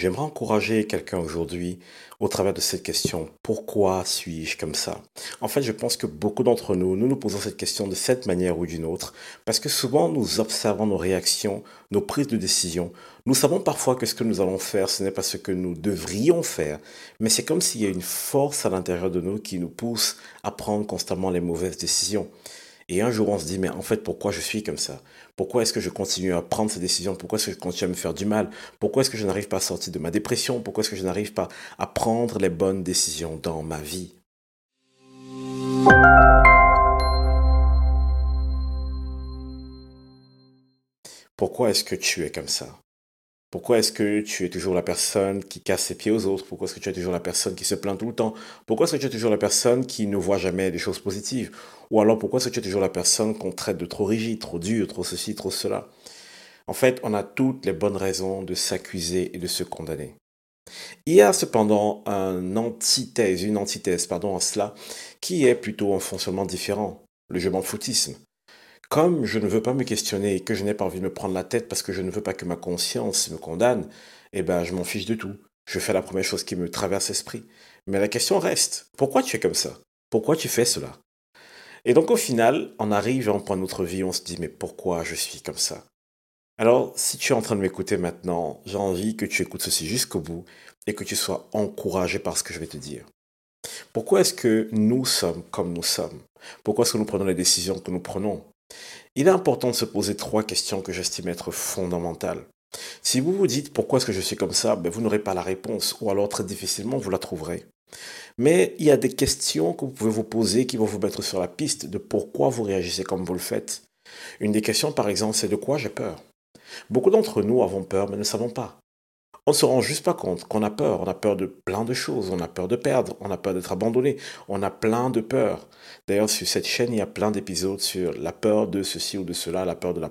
J'aimerais encourager quelqu'un aujourd'hui au travers de cette question. Pourquoi suis-je comme ça? En fait, je pense que beaucoup d'entre nous, nous nous posons cette question de cette manière ou d'une autre, parce que souvent nous observons nos réactions, nos prises de décision. Nous savons parfois que ce que nous allons faire, ce n'est pas ce que nous devrions faire, mais c'est comme s'il y a une force à l'intérieur de nous qui nous pousse à prendre constamment les mauvaises décisions. Et un jour, on se dit, mais en fait, pourquoi je suis comme ça? Pourquoi est-ce que je continue à prendre ces décisions? Pourquoi est-ce que je continue à me faire du mal? Pourquoi est-ce que je n'arrive pas à sortir de ma dépression? Pourquoi est-ce que je n'arrive pas à prendre les bonnes décisions dans ma vie? Pourquoi est-ce que tu es comme ça? Pourquoi est-ce que tu es toujours la personne qui casse ses pieds aux autres? Pourquoi est-ce que tu es toujours la personne qui se plaint tout le temps? Pourquoi est-ce que tu es toujours la personne qui ne voit jamais des choses positives? Ou alors pourquoi est-ce que tu es toujours la personne qu'on traite de trop rigide, trop dur, trop ceci, trop cela? En fait, on a toutes les bonnes raisons de s'accuser et de se condamner. Il y a cependant un antithèse, une antithèse pardon, à cela, qui est plutôt un fonctionnement différent, le je m'en foutisme. Comme je ne veux pas me questionner et que je n'ai pas envie de me prendre la tête parce que je ne veux pas que ma conscience me condamne, eh ben je m'en fiche de tout. Je fais la première chose qui me traverse l'esprit. Mais la question reste, pourquoi tu es comme ça? Pourquoi tu fais cela? Et donc au final, on arrive à un point de notre vie, on se dit, mais pourquoi je suis comme ça? Alors, si tu es en train de m'écouter maintenant, j'ai envie que tu écoutes ceci jusqu'au bout et que tu sois encouragé par ce que je vais te dire. Pourquoi est-ce que nous sommes comme nous sommes? Pourquoi est-ce que nous prenons les décisions que nous prenons? Il est important de se poser trois questions que j'estime être fondamentales. Si vous vous dites pourquoi est-ce que je suis comme ça, ben vous n'aurez pas la réponse, ou alors très difficilement vous la trouverez. Mais il y a des questions que vous pouvez vous poser qui vont vous mettre sur la piste de pourquoi vous réagissez comme vous le faites. Une des questions, par exemple, c'est de quoi j'ai peur? Beaucoup d'entre nous avons peur, mais ne savons pas. On ne se rend juste pas compte qu'on a peur. On a peur de plein de choses. On a peur de perdre. On a peur d'être abandonné. On a plein de peurs. D'ailleurs, sur cette chaîne, il y a plein d'épisodes sur la peur de ceci ou de cela, la peur de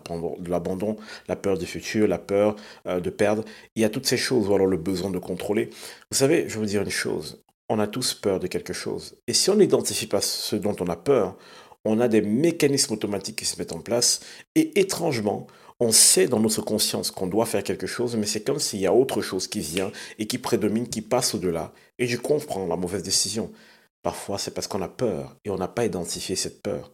l'abandon, la peur du futur, la peur euh, de perdre. Il y a toutes ces choses, ou alors le besoin de contrôler. Vous savez, je vais vous dire une chose. On a tous peur de quelque chose. Et si on n'identifie pas ce dont on a peur, on a des mécanismes automatiques qui se mettent en place. Et étrangement, on sait dans notre conscience qu'on doit faire quelque chose, mais c'est comme s'il y a autre chose qui vient et qui prédomine, qui passe au-delà. Et je comprends la mauvaise décision. Parfois, c'est parce qu'on a peur et on n'a pas identifié cette peur.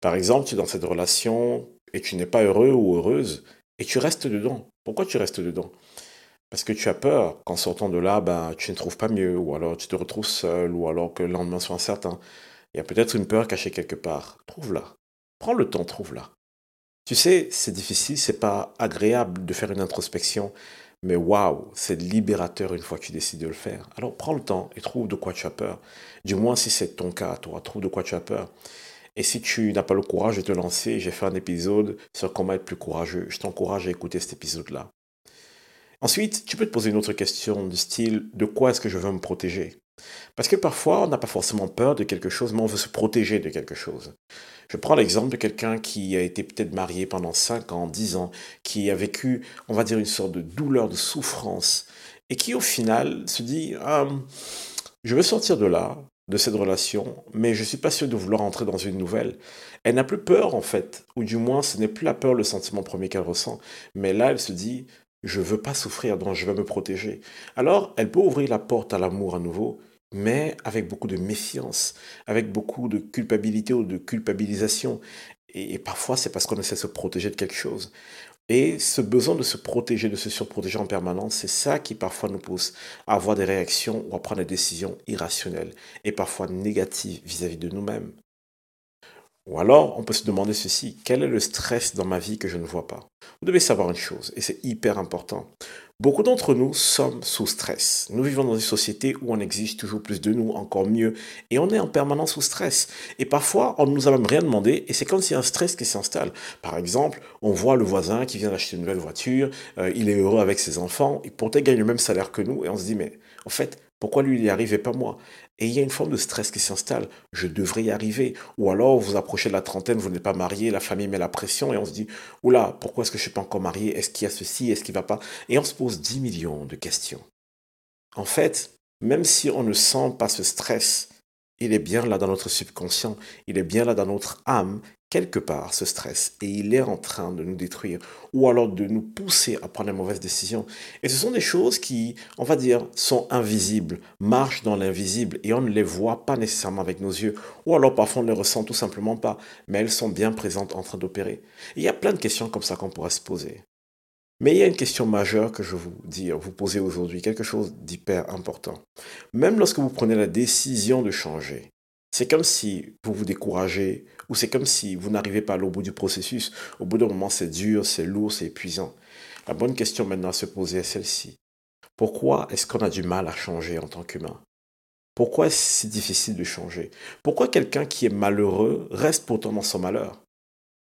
Par exemple, tu es dans cette relation et tu n'es pas heureux ou heureuse et tu restes dedans. Pourquoi tu restes dedans? Parce que tu as peur qu'en sortant de là, ben, tu ne trouves pas mieux, ou alors tu te retrouves seul, ou alors que le lendemain soit incertain. Il y a peut-être une peur cachée quelque part. Trouve-la. Prends le temps, trouve-la. Tu sais, c'est difficile, c'est pas agréable de faire une introspection, mais waouh, c'est libérateur une fois que tu décides de le faire. Alors prends le temps et trouve de quoi tu as peur. Du moins si c'est ton cas, toi, trouve de quoi tu as peur. Et si tu n'as pas le courage de te lancer, j'ai fait un épisode sur comment être plus courageux. Je t'encourage à écouter cet épisode-là. Ensuite, tu peux te poser une autre question du style de quoi est-ce que je veux me protéger? Parce que parfois, on n'a pas forcément peur de quelque chose, mais on veut se protéger de quelque chose. Je prends l'exemple de quelqu'un qui a été peut-être marié pendant 5 ans, 10 ans, qui a vécu, on va dire, une sorte de douleur, de souffrance, et qui au final se dit, ah, je veux sortir de là, de cette relation, mais je ne suis pas sûr de vouloir entrer dans une nouvelle. Elle n'a plus peur en fait, ou du moins ce n'est plus la peur le sentiment premier qu'elle ressent, mais là elle se dit, je veux pas souffrir, donc je vais me protéger. Alors elle peut ouvrir la porte à l'amour à nouveau, mais avec beaucoup de méfiance, avec beaucoup de culpabilité ou de culpabilisation. Et, parfois, c'est parce qu'on essaie de se protéger de quelque chose. Et ce besoin de se protéger, de se surprotéger en permanence, c'est ça qui parfois nous pousse à avoir des réactions ou à prendre des décisions irrationnelles et parfois négatives vis-à-vis -vis de nous-mêmes. Ou alors, on peut se demander ceci, quel est le stress dans ma vie que je ne vois pas? Vous devez savoir une chose, et c'est hyper important. Beaucoup d'entre nous sommes sous stress. Nous vivons dans une société où on exige toujours plus de nous, encore mieux, et on est en permanence sous stress. Et parfois, on ne nous a même rien demandé, et c'est comme a un stress qui s'installe. Par exemple, on voit le voisin qui vient d'acheter une nouvelle voiture, euh, il est heureux avec ses enfants, et pourtant il gagne le même salaire que nous, et on se dit, mais en fait, pourquoi lui il y arrive et pas moi? Et il y a une forme de stress qui s'installe. Je devrais y arriver. Ou alors vous approchez de la trentaine, vous n'êtes pas marié, la famille met la pression et on se dit oula, pourquoi est-ce que je ne suis pas encore marié? Est-ce qu'il y a ceci? Est-ce qu'il ne va pas? Et on se pose 10 millions de questions. En fait, même si on ne sent pas ce stress, il est bien là dans notre subconscient, il est bien là dans notre âme quelque part ce stress et il est en train de nous détruire ou alors de nous pousser à prendre les mauvaises décisions. Et ce sont des choses qui, on va dire, sont invisibles, marchent dans l'invisible et on ne les voit pas nécessairement avec nos yeux ou alors parfois on ne les ressent tout simplement pas, mais elles sont bien présentes en train d'opérer. Il y a plein de questions comme ça qu'on pourrait se poser. Mais il y a une question majeure que je vous dire, vous poser aujourd'hui, quelque chose d'hyper important. Même lorsque vous prenez la décision de changer, c'est comme si vous vous découragez ou c'est comme si vous n'arrivez pas au bout du processus. Au bout d'un moment, c'est dur, c'est lourd, c'est épuisant. La bonne question maintenant à se poser est celle-ci. Pourquoi est-ce qu'on a du mal à changer en tant qu'humain? Pourquoi est-ce si difficile de changer? Pourquoi quelqu'un qui est malheureux reste pourtant dans son malheur?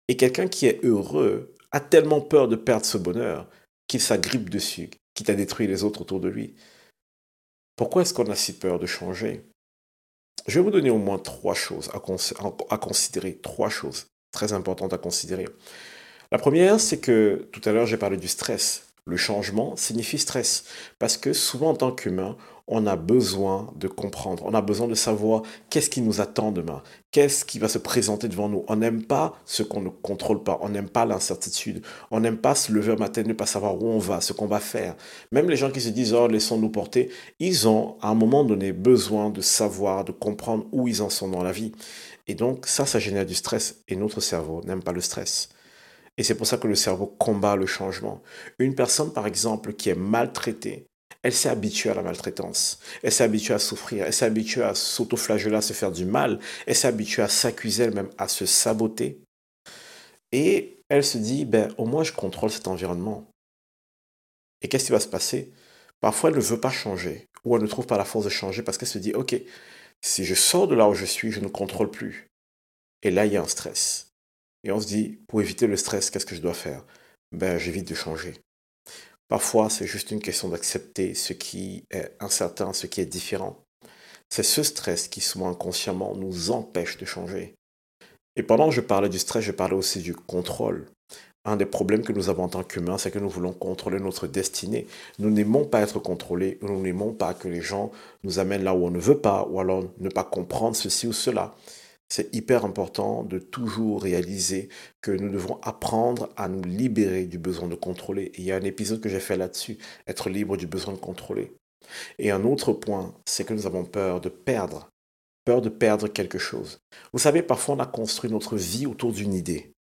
Et quelqu'un qui est heureux a tellement peur de perdre ce bonheur qu'il s'agrippe dessus, quitte à détruire les autres autour de lui? Pourquoi est-ce qu'on a si peur de changer? Je vais vous donner au moins trois choses à, à, considérer, trois choses très importantes à considérer. La première, c'est que tout à l'heure j'ai parlé du stress. Le changement signifie stress parce que souvent en tant qu'humain, on a besoin de comprendre, on a besoin de savoir qu'est-ce qui nous attend demain, qu'est-ce qui va se présenter devant nous? On n'aime pas ce qu'on ne contrôle pas, on n'aime pas l'incertitude, on n'aime pas se lever au matin ne pas savoir où on va, ce qu'on va faire. Même les gens qui se disent oh laissons-nous porter, ils ont à un moment donné besoin de savoir, de comprendre où ils en sont dans la vie. Et donc ça, ça génère du stress et notre cerveau n'aime pas le stress. Et c'est pour ça que le cerveau combat le changement. Une personne, par exemple, qui est maltraitée, elle s'est habituée à la maltraitance. Elle s'est habituée à souffrir. Elle s'est habituée à s'autoflageller, à se faire du mal. Elle s'est habituée à s'accuser elle-même, à se saboter. Et elle se dit, ben, au moins je contrôle cet environnement. Et qu'est-ce qui va se passer? Parfois, elle ne veut pas changer, ou elle ne trouve pas la force de changer parce qu'elle se dit, ok, si je sors de là où je suis, je ne contrôle plus. Et là, il y a un stress. Et on se dit, pour éviter le stress, qu'est-ce que je dois faire? Ben, j'évite de changer. Parfois, c'est juste une question d'accepter ce qui est incertain, ce qui est différent. C'est ce stress qui, souvent inconsciemment, nous empêche de changer. Et pendant que je parlais du stress, je parlais aussi du contrôle. Un des problèmes que nous avons en tant qu'humains, c'est que nous voulons contrôler notre destinée. Nous n'aimons pas être contrôlés, nous n'aimons pas que les gens nous amènent là où on ne veut pas, ou alors ne pas comprendre ceci ou cela c'est hyper important de toujours réaliser que nous devons apprendre à nous libérer du besoin de contrôler. il y a un épisode que j'ai fait là-dessus, être libre du besoin de contrôler. Et un autre point, c'est que nous avons peur de perdre, peur de perdre quelque chose. Vous savez, parfois on a construit notre vie autour d'une idée.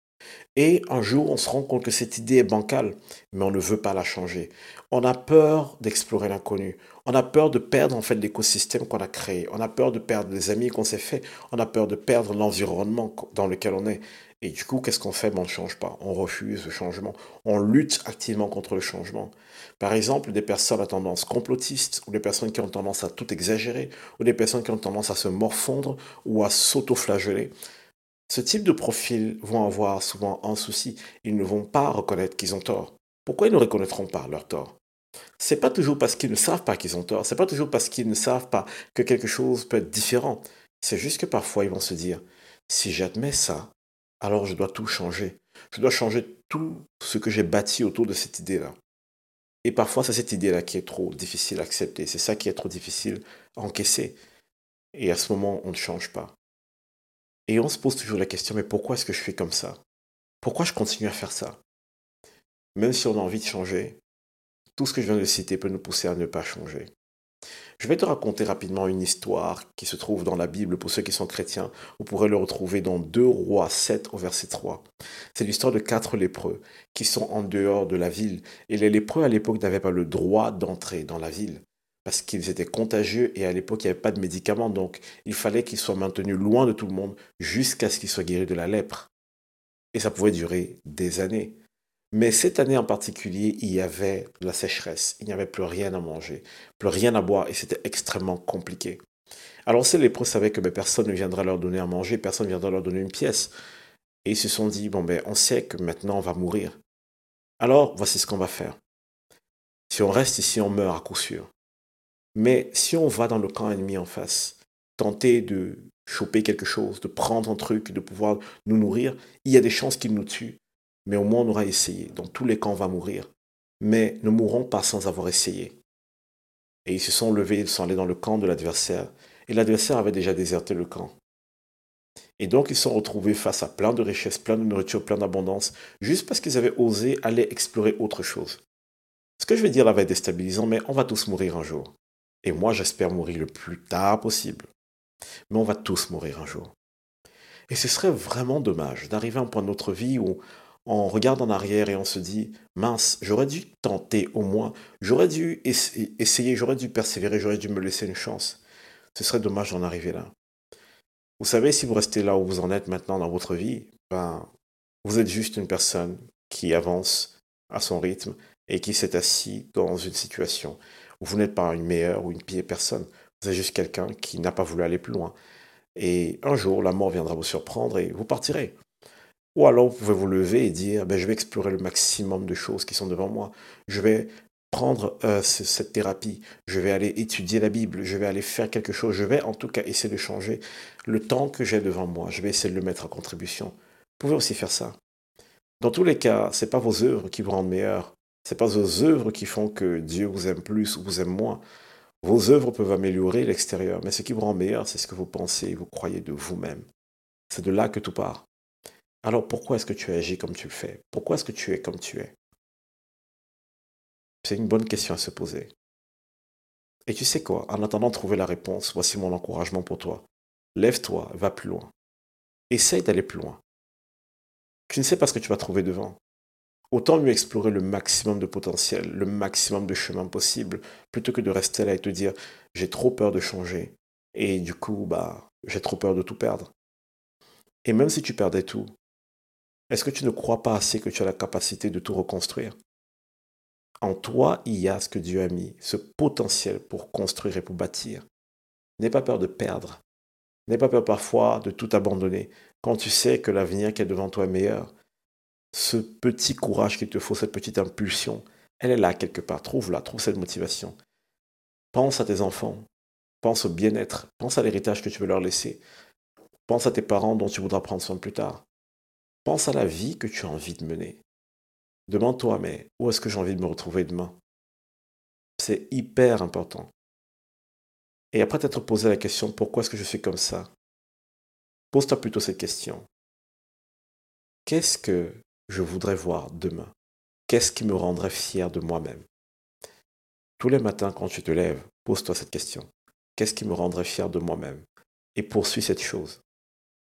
Et un jour, on se rend compte que cette idée est bancale, mais on ne veut pas la changer. On a peur d'explorer l'inconnu. On a peur de perdre en fait l'écosystème qu'on a créé. On a peur de perdre les amis qu'on s'est fait. On a peur de perdre l'environnement dans lequel on est. Et du coup, qu'est-ce qu'on fait? Ben, On ne change pas. On refuse le changement. On lutte activement contre le changement. Par exemple, des personnes à tendance complotiste, ou des personnes qui ont tendance à tout exagérer, ou des personnes qui ont tendance à se morfondre ou à s'auto-flageller. Ce type de profils vont avoir souvent un souci. Ils ne vont pas reconnaître qu'ils ont tort. Pourquoi ils ne reconnaîtront pas leur tort? C'est pas toujours parce qu'ils ne savent pas qu'ils ont tort. C'est pas toujours parce qu'ils ne savent pas que quelque chose peut être différent. C'est juste que parfois ils vont se dire si j'admets ça, alors je dois tout changer. Je dois changer tout ce que j'ai bâti autour de cette idée-là. Et parfois, c'est cette idée-là qui est trop difficile à accepter. C'est ça qui est trop difficile à encaisser. Et à ce moment, on ne change pas. Et on se pose toujours la question, mais pourquoi est-ce que je fais comme ça? Pourquoi je continue à faire ça? Même si on a envie de changer, tout ce que je viens de citer peut nous pousser à ne pas changer. Je vais te raconter rapidement une histoire qui se trouve dans la Bible pour ceux qui sont chrétiens. Vous pourrez le retrouver dans 2 Rois 7 au verset 3. C'est l'histoire de quatre lépreux qui sont en dehors de la ville. Et les lépreux à l'époque n'avaient pas le droit d'entrer dans la ville parce qu'ils étaient contagieux et à l'époque il n'y avait pas de médicaments, donc il fallait qu'ils soient maintenus loin de tout le monde jusqu'à ce qu'ils soient guéris de la lèpre. Et ça pouvait durer des années. Mais cette année en particulier, il y avait la sécheresse, il n'y avait plus rien à manger, plus rien à boire et c'était extrêmement compliqué. Alors ces lépreux savaient que ben, personne ne viendra leur donner à manger, personne ne viendra leur donner une pièce. Et ils se sont dit, bon ben on sait que maintenant on va mourir. Alors voici ce qu'on va faire. Si on reste ici, on meurt à coup sûr. Mais si on va dans le camp ennemi en face, tenter de choper quelque chose, de prendre un truc, de pouvoir nous nourrir, il y a des chances qu'il nous tue. Mais au moins on aura essayé. Dans tous les camps, on va mourir. Mais ne mourrons pas sans avoir essayé. Et ils se sont levés, ils sont allés dans le camp de l'adversaire. Et l'adversaire avait déjà déserté le camp. Et donc, ils sont retrouvés face à plein de richesses, plein de nourriture, plein d'abondance, juste parce qu'ils avaient osé aller explorer autre chose. Ce que je vais dire là va être déstabilisant, mais on va tous mourir un jour. Et moi, j'espère mourir le plus tard possible. Mais on va tous mourir un jour. Et ce serait vraiment dommage d'arriver à un point de notre vie où on regarde en arrière et on se dit, mince, j'aurais dû tenter au moins, j'aurais dû essayer, j'aurais dû persévérer, j'aurais dû me laisser une chance. Ce serait dommage d'en arriver là. Vous savez, si vous restez là où vous en êtes maintenant dans votre vie, ben, vous êtes juste une personne qui avance à son rythme et qui s'est assis dans une situation vous n'êtes pas une meilleure ou une pire personne. Vous êtes juste quelqu'un qui n'a pas voulu aller plus loin. Et un jour, la mort viendra vous surprendre et vous partirez. Ou alors, vous pouvez vous lever et dire, ben, je vais explorer le maximum de choses qui sont devant moi. Je vais prendre euh, cette thérapie, je vais aller étudier la Bible, je vais aller faire quelque chose, je vais en tout cas essayer de changer le temps que j'ai devant moi, je vais essayer de le mettre en contribution. Vous pouvez aussi faire ça. Dans tous les cas, ce n'est pas vos œuvres qui vous rendent meilleur, ce n'est pas vos œuvres qui font que Dieu vous aime plus ou vous aime moins. Vos œuvres peuvent améliorer l'extérieur, mais ce qui vous rend meilleur, c'est ce que vous pensez et vous croyez de vous-même. C'est de là que tout part. Alors pourquoi est-ce que tu agis comme tu le fais? Pourquoi est-ce que tu es comme tu es? C'est une bonne question à se poser. Et tu sais quoi? En attendant de trouver la réponse, voici mon encouragement pour toi. Lève-toi, va plus loin. Essaye d'aller plus loin. Tu ne sais pas ce que tu vas trouver devant. Autant mieux explorer le maximum de potentiel, le maximum de chemin possible, plutôt que de rester là et te dire j'ai trop peur de changer. Et du coup, bah, j'ai trop peur de tout perdre. Et même si tu perdais tout, est-ce que tu ne crois pas assez que tu as la capacité de tout reconstruire? En toi, il y a ce que Dieu a mis, ce potentiel pour construire et pour bâtir. N'aie pas peur de perdre. N'aie pas peur parfois de tout abandonner quand tu sais que l'avenir qui est devant toi est meilleur. Ce petit courage qu'il te faut, cette petite impulsion, elle est là quelque part. Trouve-la, trouve cette motivation. Pense à tes enfants. Pense au bien-être. Pense à l'héritage que tu veux leur laisser. Pense à tes parents dont tu voudras prendre soin plus tard. Pense à la vie que tu as envie de mener. Demande-toi, mais où est-ce que j'ai envie de me retrouver demain? C'est hyper important. Et après t'être posé la question, pourquoi est-ce que je suis comme ça? Pose-toi plutôt cette question. Qu'est-ce que je voudrais voir demain Qu'est-ce qui me rendrait fier de moi-même? Tous les matins quand tu te lèves, pose-toi cette question. Qu'est-ce qui me rendrait fier de moi-même? Et poursuis cette chose.